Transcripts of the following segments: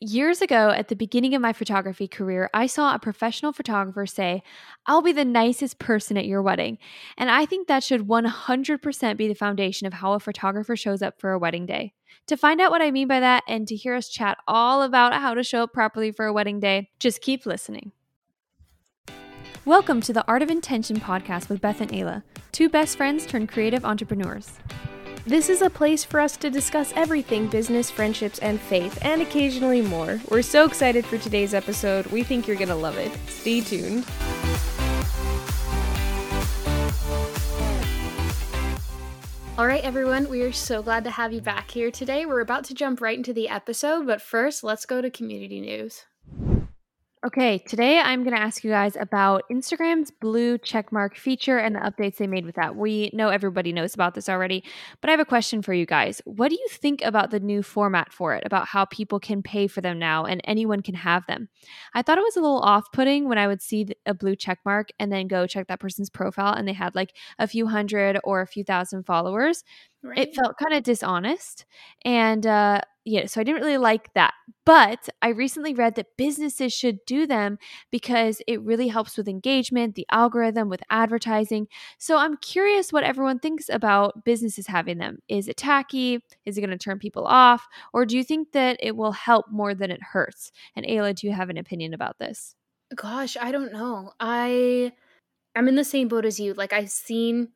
years ago, at the beginning of my photography career, I saw a professional photographer say, I'll be the nicest person at your wedding. And I think that should 100% be the foundation of how a photographer shows up for a wedding day. To find out what I mean by that and to hear us chat all about how to show up properly for a wedding day, just keep listening. Welcome to the Art of Intention podcast with Beth and Ayla, two best friends turned creative entrepreneurs. This is a place for us to discuss everything business, friendships, and faith, and occasionally more. We're so excited for today's episode. We think you're going to love it. Stay tuned. All right, everyone, we are so glad to have you back here today. We're about to jump right into the episode, but first, let's go to community news. Okay, today I'm going to ask you guys about Instagram's blue checkmark feature and the updates they made with that. We know everybody knows about this already, but I have a question for you guys. What do you think about the new format for it, about how people can pay for them now and anyone can have them? I thought it was a little off putting when I would see a blue checkmark and then go check that person's profile and they had like a few hundred or a few thousand followers. Right. It felt kind of dishonest. And uh, yeah, so I didn't really like that. But I recently read that businesses should do them because it really helps with engagement, the algorithm, with advertising. So I'm curious what everyone thinks about businesses having them. Is it tacky? Is it going to turn people off? Or do you think that it will help more than it hurts? And Ayla, do you have an opinion about this? Gosh, I don't know. I I'm in the same boat as you. Like I've seen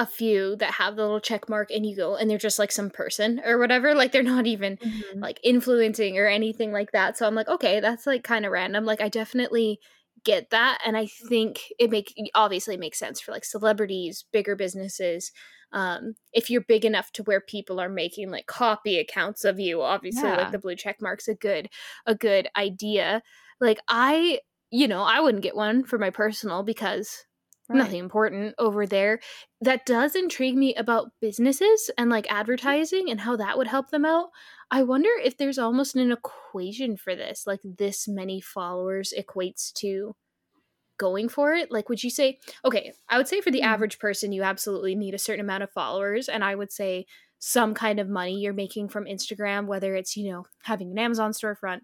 a few that have the little check mark and you go and they're just like some person or whatever like they're not even mm-hmm. like influencing or anything like that so i'm like okay that's like kind of random like i definitely get that and i think it make obviously makes sense for like celebrities bigger businesses um if you're big enough to where people are making like copy accounts of you obviously yeah. like the blue check mark's a good a good idea like i you know i wouldn't get one for my personal because Right. nothing important over there. That does intrigue me about businesses and like advertising and how that would help them out. I wonder if there's almost an equation for this, like this many followers equates to going for it. Like, would you say, okay, I would say for the mm. average person, you absolutely need a certain amount of followers. And I would say some kind of money you're making from Instagram, whether it's, you know, having an Amazon storefront,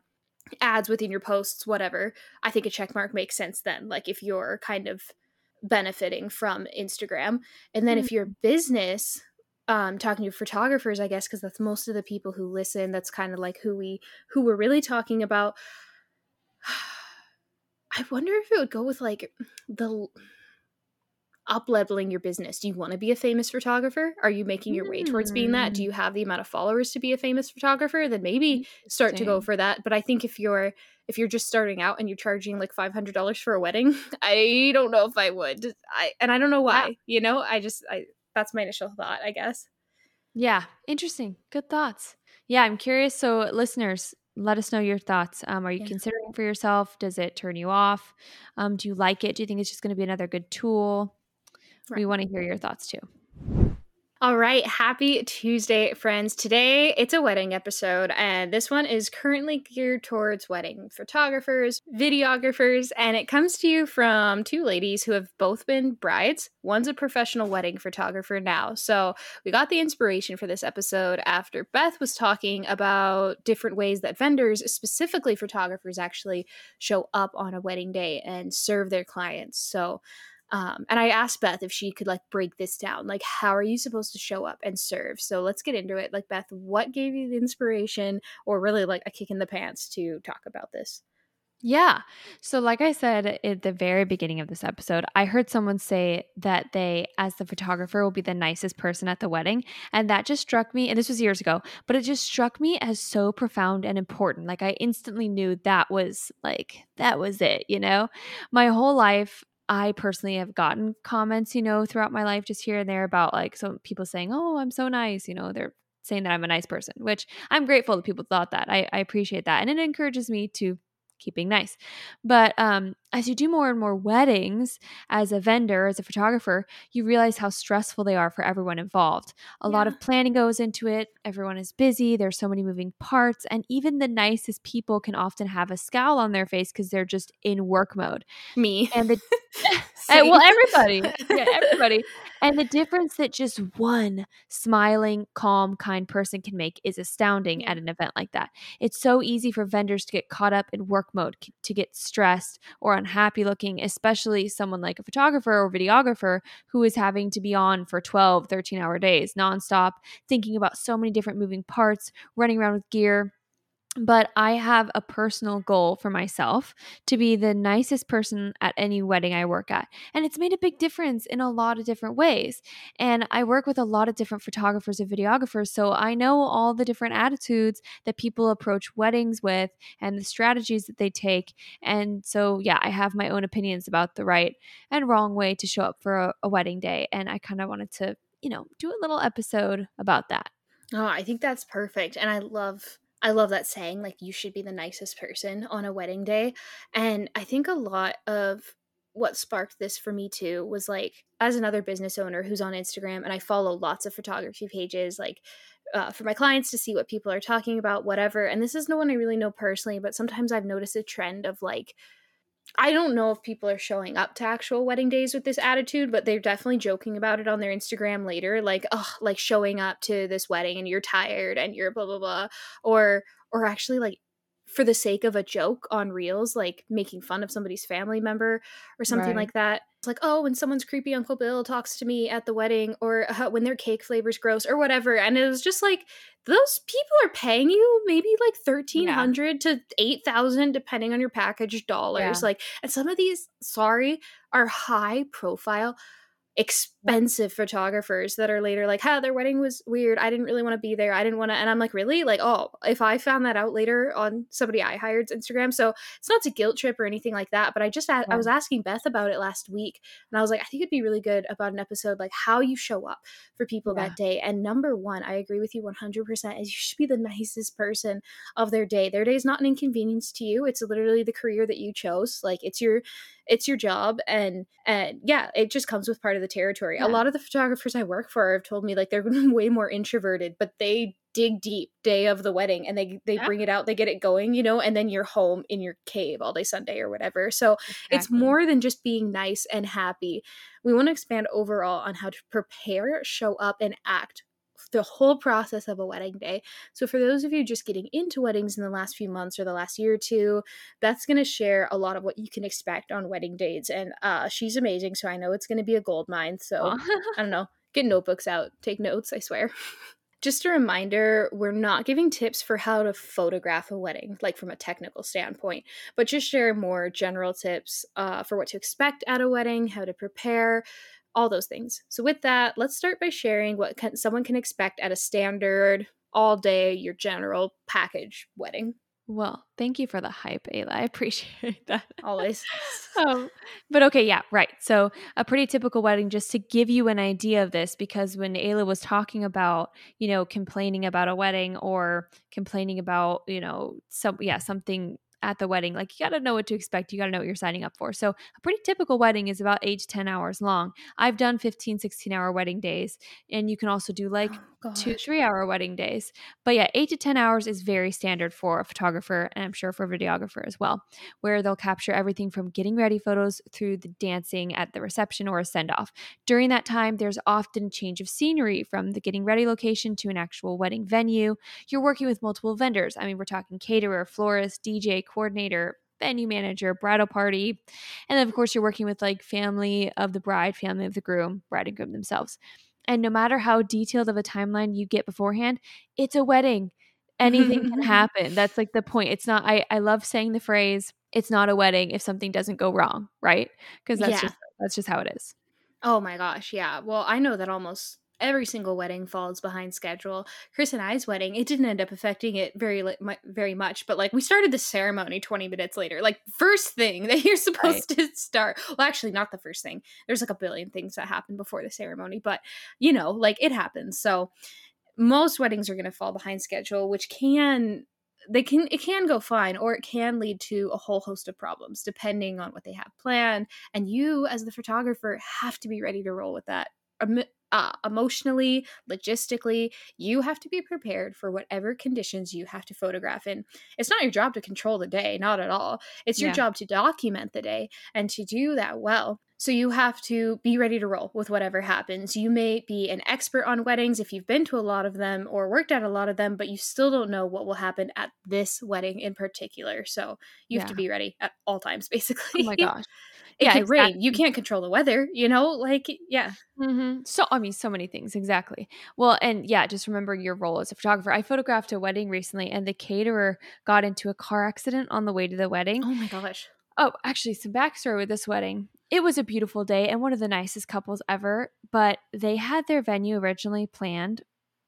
ads within your posts, whatever. I think a check mark makes sense then. Like, if you're kind of benefiting from Instagram. And then mm-hmm. if your business um talking to photographers i guess because that's most of the people who listen that's kind of like who we who we're really talking about i wonder if it would go with like the up leveling your business. Do you want to be a famous photographer? Are you making your way towards being that? Do mm. you have the amount of followers to be a famous photographer? Then maybe start to go for that. But i think if you're if you're just starting out and you're charging like $500 for a wedding i don't know if i would. I and i don't know why yeah. you know? I just i that's my initial thought i guess. Yeah interesting. Good thoughts. Yeah i'm curious so listeners let us know your thoughts. Um, are you yeah. considering for yourself? Does it turn you off? Um, do you like it? Do you think it's just going to be another good tool right. we want to hear your thoughts too all right, happy Tuesday, friends. Today it's a wedding episode, and this one is currently geared towards wedding photographers, videographers, and it comes to you from two ladies who have both been brides. One's a professional wedding photographer now. So we got the inspiration for this episode after Beth was talking about different ways that vendors, specifically photographers, actually show up on a wedding day and serve their clients. So um, and I asked Beth if she could like break this down. Like, how are you supposed to show up and serve? So let's get into it. Like, Beth, what gave you the inspiration or really like a kick in the pants to talk about this? Yeah. So, like I said at the very beginning of this episode, I heard someone say that they, as the photographer, will be the nicest person at the wedding. And that just struck me, and this was years ago, but it just struck me as so profound and important. Like, I instantly knew that was like, that was it, you know? My whole life, I personally have gotten comments, you know, throughout my life, just here and there about like some people saying, Oh, I'm so nice. You know, they're saying that I'm a nice person, which I'm grateful that people thought that. I, I appreciate that. And it encourages me to keeping nice. But um, as you do more and more weddings as a vendor, as a photographer, you realize how stressful they are for everyone involved. A yeah. lot of planning goes into it. Everyone is busy. There's so many moving parts. And even the nicest people can often have a scowl on their face because they're just in work mode. Me. And the Uh, and, well, everybody. yeah, everybody. And the difference that just one smiling, calm, kind person can make is astounding yeah. at an event like that. It's so easy for vendors to get caught up in work mode, to get stressed or unhappy looking, especially someone like a photographer or videographer who is having to be on for 12, 13 hour days nonstop, thinking about so many different moving parts, running around with gear but I have a personal goal for myself to be the nicest person at any wedding I work at. And it's made a big difference in a lot of different ways. And I work with a lot of different photographers and videographers. So I know all the different attitudes that people approach weddings with and the strategies that they take. And so, yeah, I have my own opinions about the right and wrong way to show up for a, a wedding day. And I kind of wanted to, you know, do a little episode about that. Oh, I think that's perfect. And I love I love that saying, like, you should be the nicest person on a wedding day. And I think a lot of what sparked this for me too was like, as another business owner who's on Instagram, and I follow lots of photography pages, like, uh, for my clients to see what people are talking about, whatever. And this is no one I really know personally, but sometimes I've noticed a trend of like, I don't know if people are showing up to actual wedding days with this attitude, but they're definitely joking about it on their Instagram later, like, oh, like showing up to this wedding and you're tired and you're blah blah blah, or or actually like for the sake of a joke on reels like making fun of somebody's family member or something right. like that it's like oh when someone's creepy uncle bill talks to me at the wedding or uh, when their cake flavors gross or whatever and it was just like those people are paying you maybe like 1300 yeah. to 8000 depending on your package dollars yeah. like and some of these sorry are high profile expensive photographers that are later like, "Ha, their wedding was weird. I didn't really want to be there. I didn't want to." And I'm like, "Really? Like, oh, if I found that out later on somebody I hired's Instagram." So, it's not a guilt trip or anything like that, but I just. I was asking Beth about it last week, and I was like, "I think it'd be really good about an episode like how you show up for people yeah. that day." And number 1, I agree with you 100% is you should be the nicest person of their day. Their day is not an inconvenience to you. It's literally the career that you chose. Like, it's your it's your job and and yeah it just comes with part of the territory yeah. a lot of the photographers i work for have told me like they're way more introverted but they dig deep day of the wedding and they they yeah. bring it out they get it going you know and then you're home in your cave all day sunday or whatever so exactly. it's more than just being nice and happy we want to expand overall on how to prepare show up and act the whole process of a wedding day. So, for those of you just getting into weddings in the last few months or the last year or two, Beth's going to share a lot of what you can expect on wedding dates. And uh, she's amazing. So, I know it's going to be a gold mine. So, I don't know. Get notebooks out, take notes, I swear. Just a reminder, we're not giving tips for how to photograph a wedding, like from a technical standpoint, but just share more general tips uh, for what to expect at a wedding, how to prepare, all those things. So, with that, let's start by sharing what can, someone can expect at a standard, all day, your general package wedding. Well, thank you for the hype, Ayla. I appreciate that. Always. um, but okay, yeah, right. So, a pretty typical wedding, just to give you an idea of this, because when Ayla was talking about, you know, complaining about a wedding or complaining about, you know, some, yeah, something at the wedding. Like you got to know what to expect. You got to know what you're signing up for. So a pretty typical wedding is about 8 to 10 hours long. I've done 15, 16 hour wedding days and you can also do like oh. Oh, two, three hour wedding days. But yeah, eight to 10 hours is very standard for a photographer and I'm sure for a videographer as well, where they'll capture everything from getting ready photos through the dancing at the reception or a send off. During that time, there's often change of scenery from the getting ready location to an actual wedding venue. You're working with multiple vendors. I mean, we're talking caterer, florist, DJ, coordinator, venue manager, bridal party. And then, of course, you're working with like family of the bride, family of the groom, bride and groom themselves. And no matter how detailed of a timeline you get beforehand, it's a wedding. Anything can happen. That's like the point. It's not, I, I love saying the phrase, it's not a wedding if something doesn't go wrong, right? Because that's yeah. just that's just how it is. Oh my gosh, yeah. Well, I know that almost every single wedding falls behind schedule. Chris and I's wedding, it didn't end up affecting it very very much, but like we started the ceremony 20 minutes later. Like first thing that you're supposed right. to start. Well, actually not the first thing. There's like a billion things that happen before the ceremony, but you know, like it happens. So most weddings are going to fall behind schedule, which can they can it can go fine or it can lead to a whole host of problems depending on what they have planned and you as the photographer have to be ready to roll with that uh, emotionally, logistically, you have to be prepared for whatever conditions you have to photograph in. It's not your job to control the day, not at all. It's your yeah. job to document the day and to do that well. So you have to be ready to roll with whatever happens. You may be an expert on weddings if you've been to a lot of them or worked at a lot of them, but you still don't know what will happen at this wedding in particular. So you have to be ready at all times, basically. Oh my gosh. It yeah, could exactly. rain. You can't control the weather, you know? Like, yeah. Mm-hmm. So, I mean, so many things. Exactly. Well, and yeah, just remember your role as a photographer. I photographed a wedding recently, and the caterer got into a car accident on the way to the wedding. Oh my gosh. Oh, actually, some backstory with this wedding. It was a beautiful day and one of the nicest couples ever, but they had their venue originally planned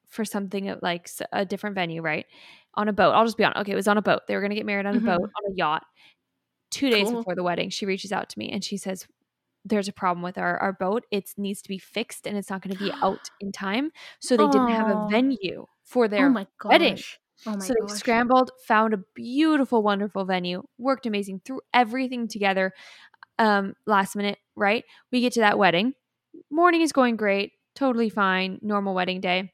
for something like a different venue, right? On a boat. I'll just be on. Okay, it was on a boat. They were going to get married on a mm-hmm. boat on a yacht. Two days cool. before the wedding, she reaches out to me and she says, "There's a problem with our our boat. It needs to be fixed, and it's not going to be out in time. So they didn't have a venue for their oh my wedding." Oh so they scrambled, found a beautiful, wonderful venue, worked amazing, threw everything together um, last minute, right? We get to that wedding. Morning is going great, totally fine, normal wedding day.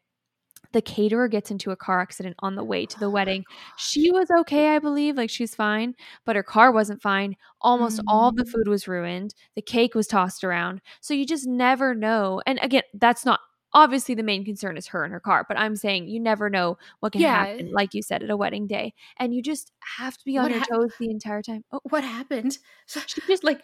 The caterer gets into a car accident on the way to the wedding. She was okay, I believe, like she's fine, but her car wasn't fine. Almost mm-hmm. all the mm. food was ruined. The cake was tossed around. So you just never know. And again, that's not obviously the main concern is her and her car but i'm saying you never know what can yeah. happen like you said at a wedding day and you just have to be on what your ha- toes the entire time oh what happened so she just like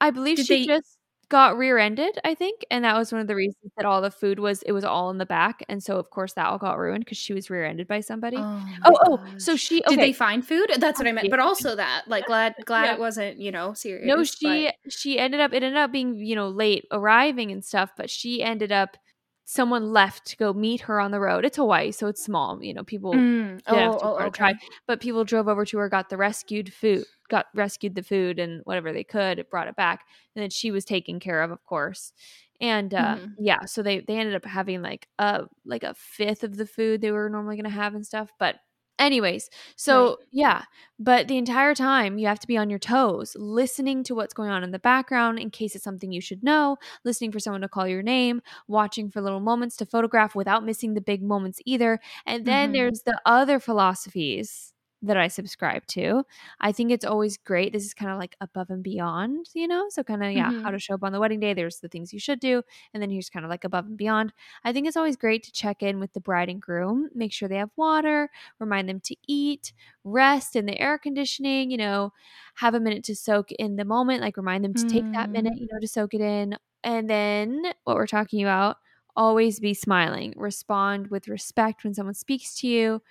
i believe she they- just got rear-ended i think and that was one of the reasons that all the food was it was all in the back and so of course that all got ruined because she was rear-ended by somebody oh oh, oh, so she okay. did they find food that's what i meant but also that like glad glad yeah. it wasn't you know serious no she but- she ended up it ended up being you know late arriving and stuff but she ended up someone left to go meet her on the road. It's Hawaii, so it's small. You know, people mm. oh, have to oh, okay. try, but people drove over to her, got the rescued food, got rescued the food and whatever they could, brought it back, and then she was taken care of, of course. And uh, mm-hmm. yeah, so they they ended up having like a like a fifth of the food they were normally going to have and stuff, but Anyways, so right. yeah, but the entire time you have to be on your toes, listening to what's going on in the background in case it's something you should know, listening for someone to call your name, watching for little moments to photograph without missing the big moments either. And then mm-hmm. there's the other philosophies that I subscribe to. I think it's always great. This is kind of like above and beyond, you know? So, kind of, yeah, mm-hmm. how to show up on the wedding day. There's the things you should do. And then here's kind of like above and beyond. I think it's always great to check in with the bride and groom, make sure they have water, remind them to eat, rest in the air conditioning, you know, have a minute to soak in the moment, like remind them to mm-hmm. take that minute, mm-hmm. you know, to soak it in. And then what we're talking about, always be smiling, respond with respect when someone speaks to you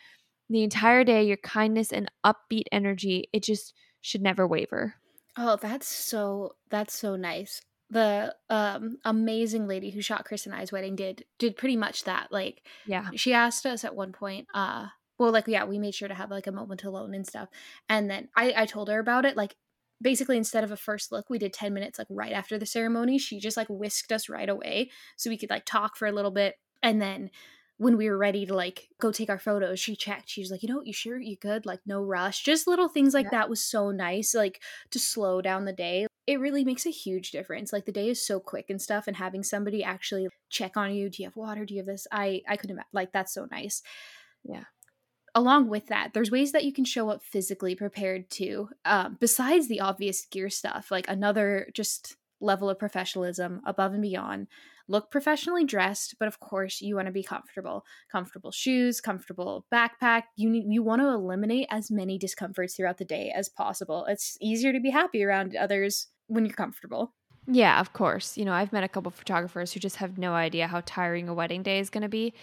the entire day, your kindness and upbeat energy, it just should never waver. Oh, that's so that's so nice. The um amazing lady who shot Chris and I's wedding did did pretty much that. Like yeah. She asked us at one point, uh well like yeah, we made sure to have like a moment alone and stuff. And then I I told her about it like basically instead of a first look we did 10 minutes like right after the ceremony she just like whisked us right away so we could like talk for a little bit and then when we were ready to like go take our photos, she checked. She was like, you know, you sure you good? Like no rush. Just little things like yeah. that was so nice, like to slow down the day. It really makes a huge difference. Like the day is so quick and stuff, and having somebody actually check on you. Do you have water? Do you have this? I I couldn't like that's so nice. Yeah. Along with that, there's ways that you can show up physically prepared too. Um, besides the obvious gear stuff, like another just level of professionalism above and beyond look professionally dressed, but of course you want to be comfortable. Comfortable shoes, comfortable backpack. You need you want to eliminate as many discomforts throughout the day as possible. It's easier to be happy around others when you're comfortable. Yeah, of course. You know, I've met a couple photographers who just have no idea how tiring a wedding day is going to be.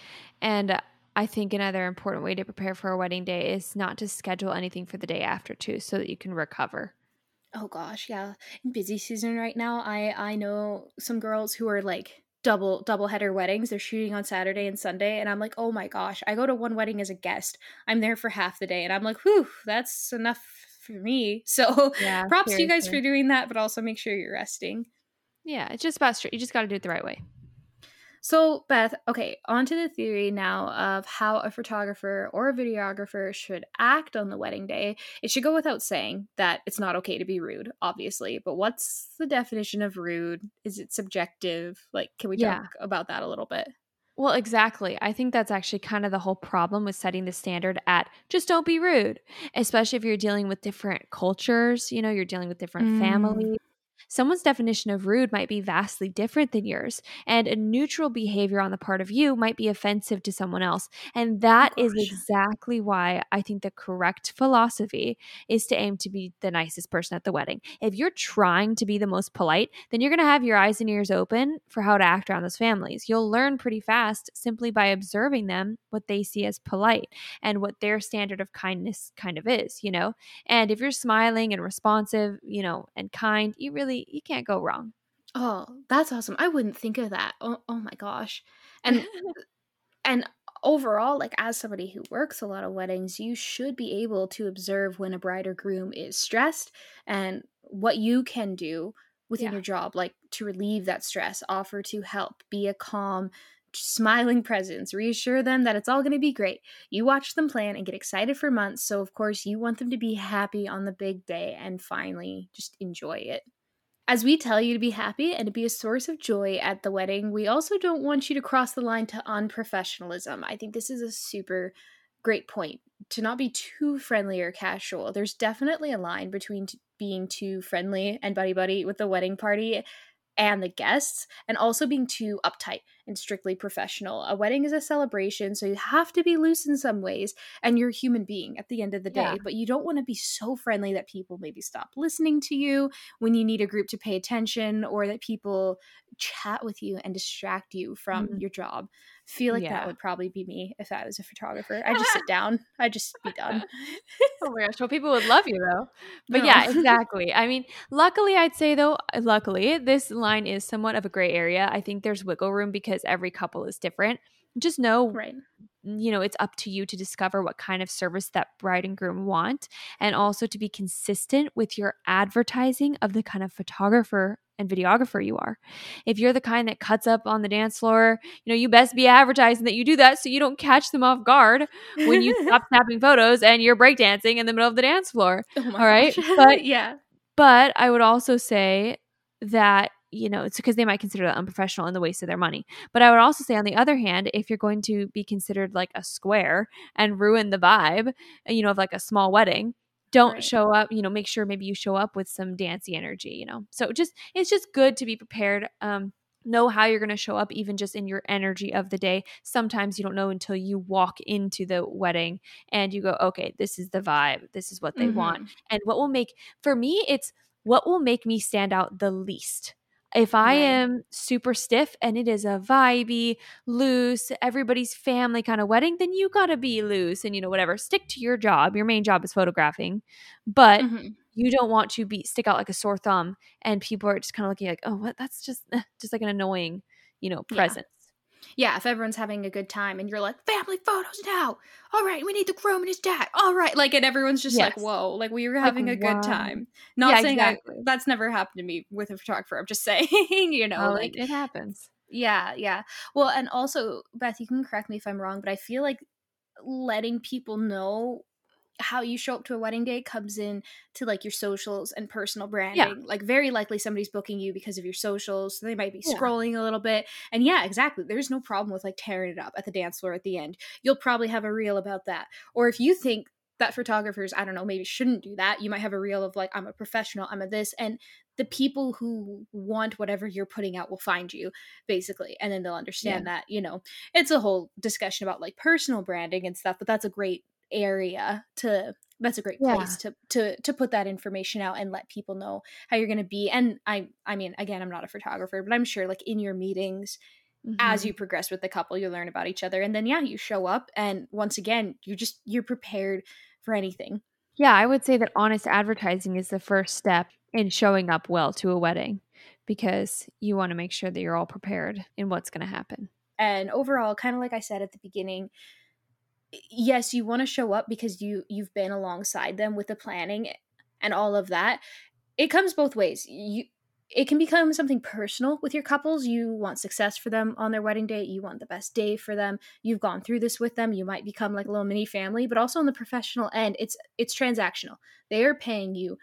And I think another important way to prepare for a wedding day is not to schedule anything for the day after too so that you can recover. Oh gosh, yeah. In busy season right now, I I know some girls who are like double double header weddings. They're shooting on Saturday and Sunday, and I'm like, oh my gosh, I go to one wedding as a guest. I'm there for half the day, and I'm like, whew, that's enough for me. So yeah, props seriously. to you guys for doing that, but also make sure you're resting. Yeah, it's just about straight. You just got to do it the right way. So, Beth, okay, on to the theory now of how a photographer or a videographer should act on the wedding day. It should go without saying that it's not okay to be rude, obviously, but what's the definition of rude? Is it subjective? Like, can we talk about that a little bit? Well, exactly. I think that's actually kind of the whole problem with setting the standard at just don't be rude, especially if you're dealing with different cultures, you know, you're dealing with different mm. families Someone's definition of rude might be vastly different than yours, and a neutral behavior on the part of you might be offensive to someone else. And oh that oh, exactly why I think the correct philosophy is to aim to be the nicest person at the wedding. If you're trying to be the most polite, then you're going to have your eyes and ears open for how to act around those families. You'll learn pretty fast simply by observing them what they see as polite and what their standard of kindness kind of is, you know? And if you're smiling and responsive, you know, and kind, you really you can't go wrong. Oh, that's awesome. I wouldn't think of that. Oh, oh my gosh. And and overall, like as somebody who works a lot of weddings, you should be able to observe when a bride or groom is stressed and what you can do within yeah. your job, like to relieve that stress, offer to help, be a calm, smiling presence, reassure them that it's all going to be great. You watch them plan and get excited for months, so of course you want them to be happy on the big day and finally just enjoy it. As we tell you to be happy and to be a source of joy at the wedding, we also don't want you to cross the line to unprofessionalism. I think this is a super great point to not be too friendly or casual. There's definitely a line between t- being too friendly and buddy buddy with the wedding party and the guests, and also being too uptight and strictly professional. A wedding is a celebration, so you have to be loose in some ways, and you're a human being at the end of the day. Yeah. But you don't want to be so friendly that people maybe stop listening to you when you need a group to pay attention, or that people chat with you and distract you from mm-hmm. your job feel like yeah. that would probably be me if I was a photographer. I just sit down. I just be done. oh my gosh. Well, people would love you though. But no. yeah, exactly. I mean, luckily, I'd say though, uh, luckily, this line is somewhat of a gray area. I think there's wiggle room because every couple is different. Just know, right. you know, it's up to you to discover what kind of service that bride and groom want and also to be consistent with your advertising of the kind of photographer and videographer you are. If you're the kind that cuts up on the dance floor, you know, you best be advertising that you do that so you don't catch them off guard when you stop snapping photos and you're breakdancing in the middle of the dance floor. Oh all right. Gosh. But yeah. But I would also say that you know, it's because they might consider that unprofessional and the waste of their money. But I would also say, on the other hand, if you're going to be considered like a square and ruin the vibe, you know, of like a small wedding, don't right. show up you know make sure maybe you show up with some dancey energy you know. So just it's just good to be prepared um know how you're going to show up even just in your energy of the day. Sometimes you don't know until you walk into the wedding and you go okay this is the vibe. This is what they mm-hmm. want and what will make for me it's what will make me stand out the least if I right. am super stiff and it is a vibey, loose, everybody's family kind of wedding, then you got to be loose and you know whatever. Stick to your job. Your main job is photographing, but mm-hmm. you don't want to be stick out like a sore thumb and people are just kind of looking like, "Oh, what? That's just just like an annoying, you know, presence." Yeah yeah, if everyone's having a good time and you're like, family photos now. All right, we need the groom and his dad. All right. Like, and everyone's just yes. like, whoa, like we were having like, a good time. Not yeah, saying exactly. I, that's never happened to me with a photographer. I'm just saying, you know, oh, like it happens. Yeah, yeah. Well, and also, Beth, you can correct me if I'm wrong, but I feel like letting people know how you show up to a wedding day comes in to like your socials and personal branding. Yeah. Like very likely somebody's booking you because of your socials. So they might be yeah. scrolling a little bit. And yeah, exactly. There's no problem with like tearing it up at the dance floor at the end. You'll probably have a reel about that. Or if you think that photographers, I don't know, maybe shouldn't do that, you might have a reel of like, I'm a professional, I'm a this. And the people who want whatever you're putting out will find you basically and then they'll understand yeah. that you know it's a whole discussion about like personal branding and stuff but that's a great area to that's a great place yeah. to to to put that information out and let people know how you're going to be and i i mean again i'm not a photographer but i'm sure like in your meetings mm-hmm. as you progress with the couple you learn about each other and then yeah you show up and once again you're just you're prepared for anything yeah i would say that honest advertising is the first step in showing up well to a wedding because you want to make sure that you're all prepared in what's going to happen and overall kind of like i said at the beginning yes you want to show up because you you've been alongside them with the planning and all of that. It comes both ways. You it can become something personal with your couples. You want success for them on their wedding day. You want the best day for them. You've gone through this with them. You might become like a little mini family but also on the professional end it's it's transactional. They are paying you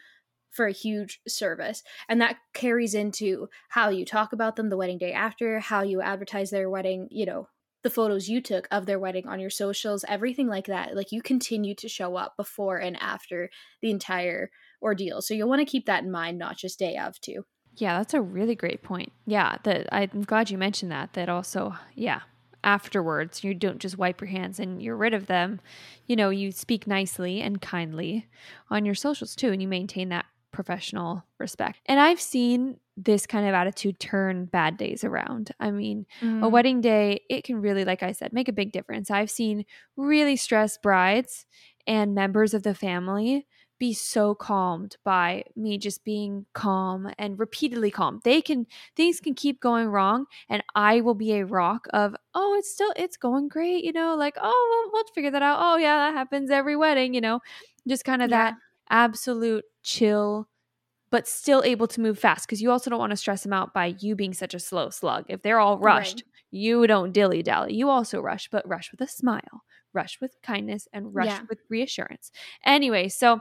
for a huge service and that carries into how you talk about them the wedding day after how you advertise their wedding you know the photos you took of their wedding on your socials, everything like that. Like you continue to show up before and after the entire ordeal. So you'll want to keep that in mind, not just day of, too. Yeah, that's a really great point. Yeah, that I'm glad you mentioned that. That also, yeah, afterwards you don't just wipe your hands and you're rid of them. You know, you speak nicely and kindly on your socials too, and you maintain that professional respect. And I've seen this kind of attitude turn bad days around. I mean, mm. a wedding day, it can really, like I said, make a big difference. I've seen really stressed brides and members of the family be so calmed by me just being calm and repeatedly calm. They can things can keep going wrong and I will be a rock of, "Oh, it's still it's going great," you know, like, "Oh, we'll, we'll figure that out. Oh, yeah, that happens every wedding," you know. Just kind of yeah. that absolute chill but still able to move fast because you also don't want to stress them out by you being such a slow slug. If they're all rushed, right. you don't dilly dally. You also rush, but rush with a smile, rush with kindness, and rush yeah. with reassurance. Anyway, so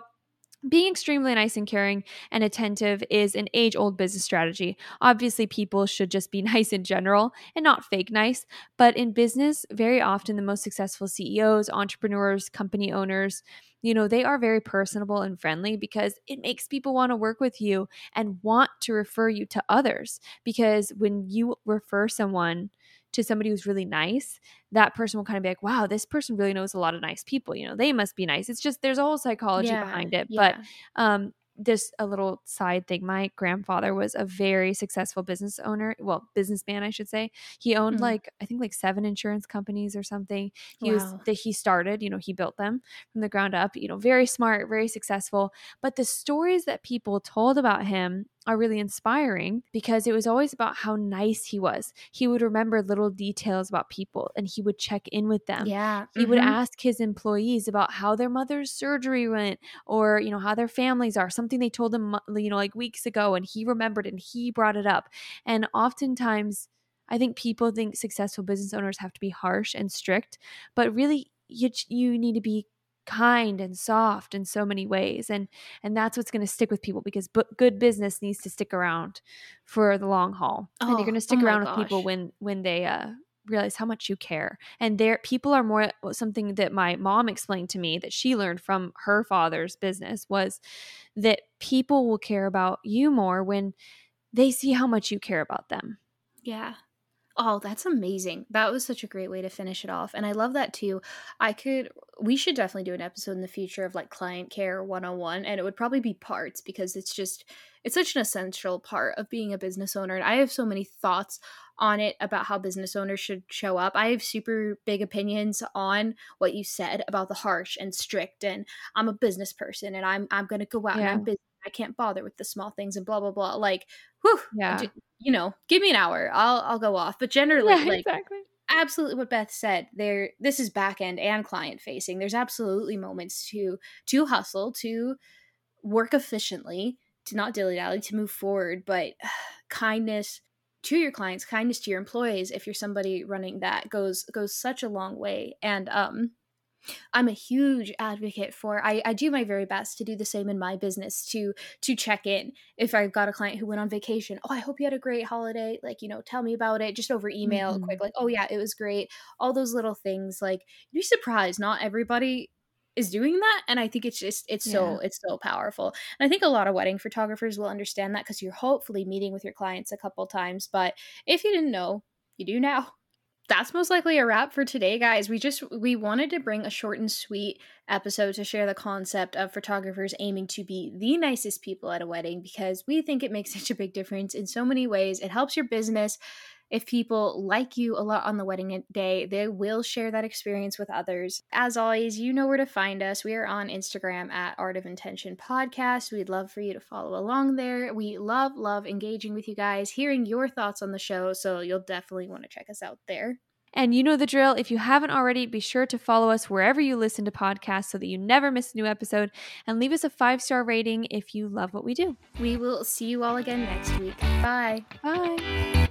being extremely nice and caring and attentive is an age old business strategy. Obviously, people should just be nice in general and not fake nice. But in business, very often the most successful CEOs, entrepreneurs, company owners, you know, they are very personable and friendly because it makes people want to work with you and want to refer you to others. Because when you refer someone, to somebody who's really nice, that person will kind of be like, wow, this person really knows a lot of nice people. You know, they must be nice. It's just there's a whole psychology yeah, behind it. Yeah. But um, just a little side thing my grandfather was a very successful business owner well businessman i should say he owned mm. like i think like seven insurance companies or something he wow. was that he started you know he built them from the ground up you know very smart very successful but the stories that people told about him are really inspiring because it was always about how nice he was. He would remember little details about people and he would check in with them. Yeah. He mm-hmm. would ask his employees about how their mother's surgery went or, you know, how their families are, something they told him, you know, like weeks ago and he remembered and he brought it up. And oftentimes, I think people think successful business owners have to be harsh and strict, but really you you need to be kind and soft in so many ways and and that's what's going to stick with people because bu- good business needs to stick around for the long haul oh, and you're going to stick oh around with people when when they uh realize how much you care and there people are more something that my mom explained to me that she learned from her father's business was that people will care about you more when they see how much you care about them. Yeah Oh, that's amazing. That was such a great way to finish it off. And I love that too. I could, we should definitely do an episode in the future of like client care 101. And it would probably be parts because it's just, it's such an essential part of being a business owner. And I have so many thoughts on it about how business owners should show up. I have super big opinions on what you said about the harsh and strict. And I'm a business person and I'm, I'm going to go out yeah. and I'm busy. I can't bother with the small things and blah, blah, blah. Like, whew, yeah you know, give me an hour, I'll I'll go off. But generally, yeah, like exactly. absolutely what Beth said, there this is back end and client facing. There's absolutely moments to to hustle, to work efficiently, to not dilly dally, to move forward, but uh, kindness to your clients, kindness to your employees, if you're somebody running that goes goes such a long way. And um I'm a huge advocate for I, I do my very best to do the same in my business to to check in if I've got a client who went on vacation. Oh, I hope you had a great holiday. Like, you know, tell me about it just over email mm-hmm. quick, like, oh yeah, it was great. All those little things. Like, you'd be surprised. Not everybody is doing that and i think it's just it's so it's so powerful and i think a lot of wedding photographers will understand that because you're hopefully meeting with your clients a couple times but if you didn't know you do now that's most likely a wrap for today guys. We just we wanted to bring a short and sweet episode to share the concept of photographers aiming to be the nicest people at a wedding because we think it makes such a big difference in so many ways. It helps your business if people like you a lot on the wedding day, they will share that experience with others. As always, you know where to find us. We are on Instagram at Art of Intention Podcast. We'd love for you to follow along there. We love, love engaging with you guys, hearing your thoughts on the show. So you'll definitely want to check us out there. And you know the drill. If you haven't already, be sure to follow us wherever you listen to podcasts so that you never miss a new episode and leave us a five star rating if you love what we do. We will see you all again next week. Bye. Bye.